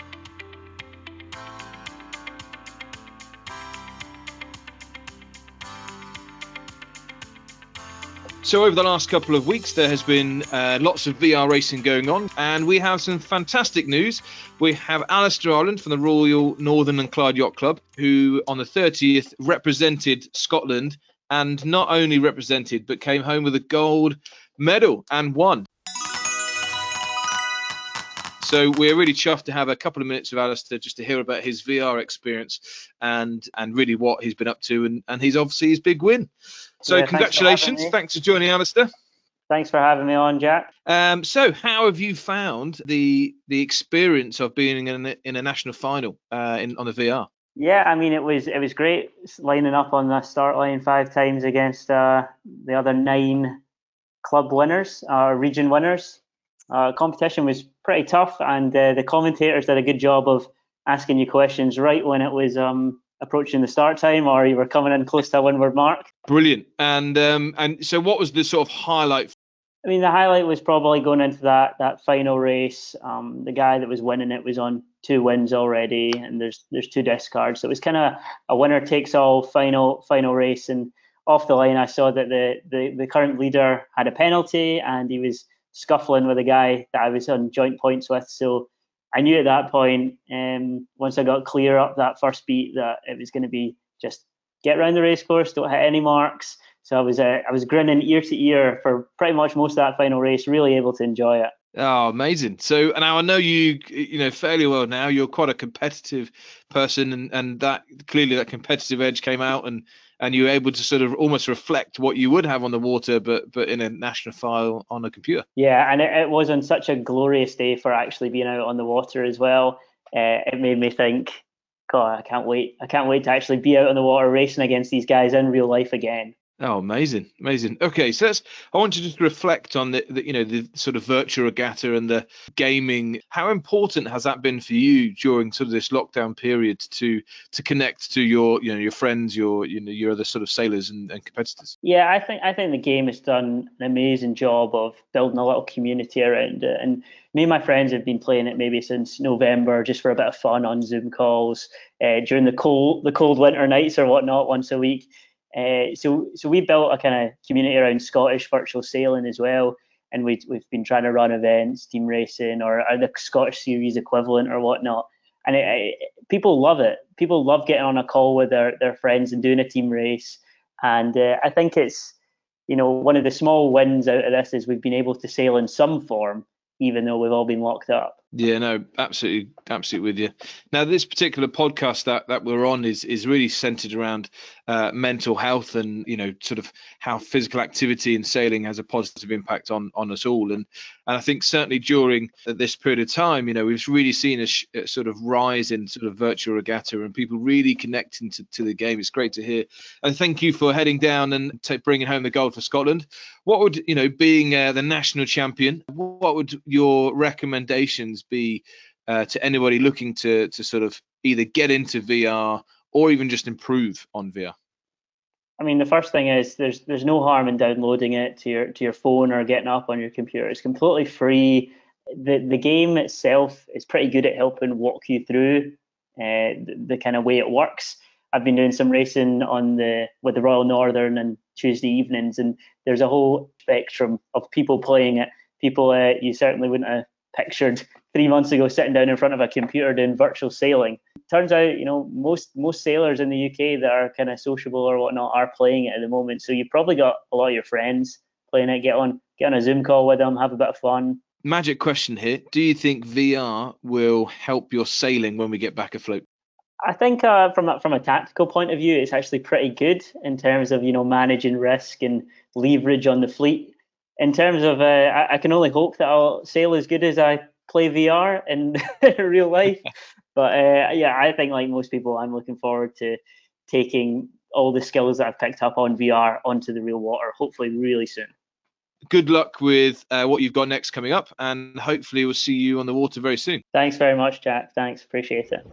So over the last couple of weeks, there has been uh, lots of VR racing going on, and we have some fantastic news. We have Alistair Ireland from the Royal Northern and Clyde Yacht Club, who on the 30th represented Scotland, and not only represented, but came home with a gold medal and won. So we're really chuffed to have a couple of minutes with Alistair just to hear about his VR experience and and really what he's been up to and, and he's obviously his big win. So yeah, congratulations. Thanks for, thanks for, joining Alistair. Thanks for having me on, Jack. Um, so how have you found the the experience of being in a, in a national final uh, in on the VR? Yeah, I mean it was it was great lining up on the start line five times against uh, the other nine club winners, uh, region winners. Uh, competition was pretty tough, and uh, the commentators did a good job of asking you questions right when it was um, approaching the start time, or you were coming in close to a windward mark. Brilliant. And um, and so, what was the sort of highlight? I mean, the highlight was probably going into that that final race. Um, the guy that was winning it was on two wins already, and there's there's two discards. So it was kind of a winner takes all final final race. And off the line, I saw that the, the the current leader had a penalty, and he was scuffling with a guy that I was on joint points with. So I knew at that point, um, once I got clear up that first beat, that it was going to be just get around the racecourse, don't hit any marks. So I was uh, I was grinning ear to ear for pretty much most of that final race, really able to enjoy it. Oh, amazing! So now I know you, you know, fairly well now. You're quite a competitive person, and and that clearly that competitive edge came out, and and you're able to sort of almost reflect what you would have on the water, but but in a national file on a computer. Yeah, and it, it was on such a glorious day for actually being out on the water as well. Uh, it made me think, God, I can't wait! I can't wait to actually be out on the water racing against these guys in real life again. Oh, amazing, amazing. Okay, so let's. I want you to just reflect on the, the, you know, the sort of virtual regatta and the gaming. How important has that been for you during sort of this lockdown period to to connect to your, you know, your friends, your, you know, your other sort of sailors and, and competitors? Yeah, I think I think the game has done an amazing job of building a little community around it, and me and my friends have been playing it maybe since November, just for a bit of fun on Zoom calls uh, during the cold the cold winter nights or whatnot once a week. Uh, so so we built a kind of community around Scottish virtual sailing as well, and we we've been trying to run events, team racing, or, or the Scottish series equivalent or whatnot. And it, it, people love it. People love getting on a call with their their friends and doing a team race. And uh, I think it's you know one of the small wins out of this is we've been able to sail in some form, even though we've all been locked up. Yeah, no, absolutely, absolutely with you. Now, this particular podcast that that we're on is is really centered around uh, mental health and you know sort of how physical activity and sailing has a positive impact on on us all. And and I think certainly during this period of time, you know, we've really seen a, sh- a sort of rise in sort of virtual regatta and people really connecting to, to the game. It's great to hear. And thank you for heading down and t- bringing home the gold for Scotland. What would you know, being uh, the national champion, what would your recommendations be uh, to anybody looking to to sort of either get into VR or even just improve on VR? I mean, the first thing is there's there's no harm in downloading it to your to your phone or getting up on your computer. It's completely free. The the game itself is pretty good at helping walk you through uh, the, the kind of way it works. I've been doing some racing on the with the Royal Northern and Tuesday evenings, and there's a whole spectrum of people playing it. People uh, you certainly wouldn't have pictured three months ago sitting down in front of a computer doing virtual sailing. Turns out, you know, most most sailors in the UK that are kind of sociable or whatnot are playing it at the moment. So you've probably got a lot of your friends playing it. Get on get on a Zoom call with them, have a bit of fun. Magic question here: Do you think VR will help your sailing when we get back afloat? I think uh, from a, from a tactical point of view, it's actually pretty good in terms of you know managing risk and leverage on the fleet. In terms of, uh, I, I, can only hope that I'll sail as good as I play VR in real life. but uh, yeah, I think like most people, I'm looking forward to taking all the skills that I've picked up on VR onto the real water, hopefully really soon. Good luck with uh, what you've got next coming up, and hopefully we'll see you on the water very soon. Thanks very much, Jack. Thanks, appreciate it.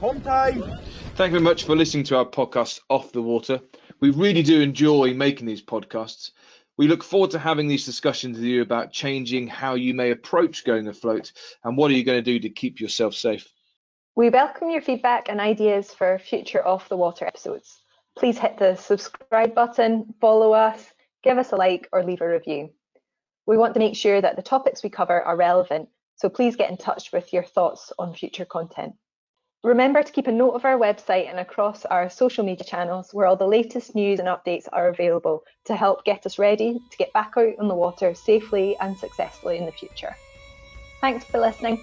Home time. Thank you very much for listening to our podcast, Off the Water. We really do enjoy making these podcasts. We look forward to having these discussions with you about changing how you may approach going afloat and what are you going to do to keep yourself safe. We welcome your feedback and ideas for future Off the Water episodes. Please hit the subscribe button, follow us, give us a like, or leave a review. We want to make sure that the topics we cover are relevant, so please get in touch with your thoughts on future content. Remember to keep a note of our website and across our social media channels where all the latest news and updates are available to help get us ready to get back out on the water safely and successfully in the future. Thanks for listening.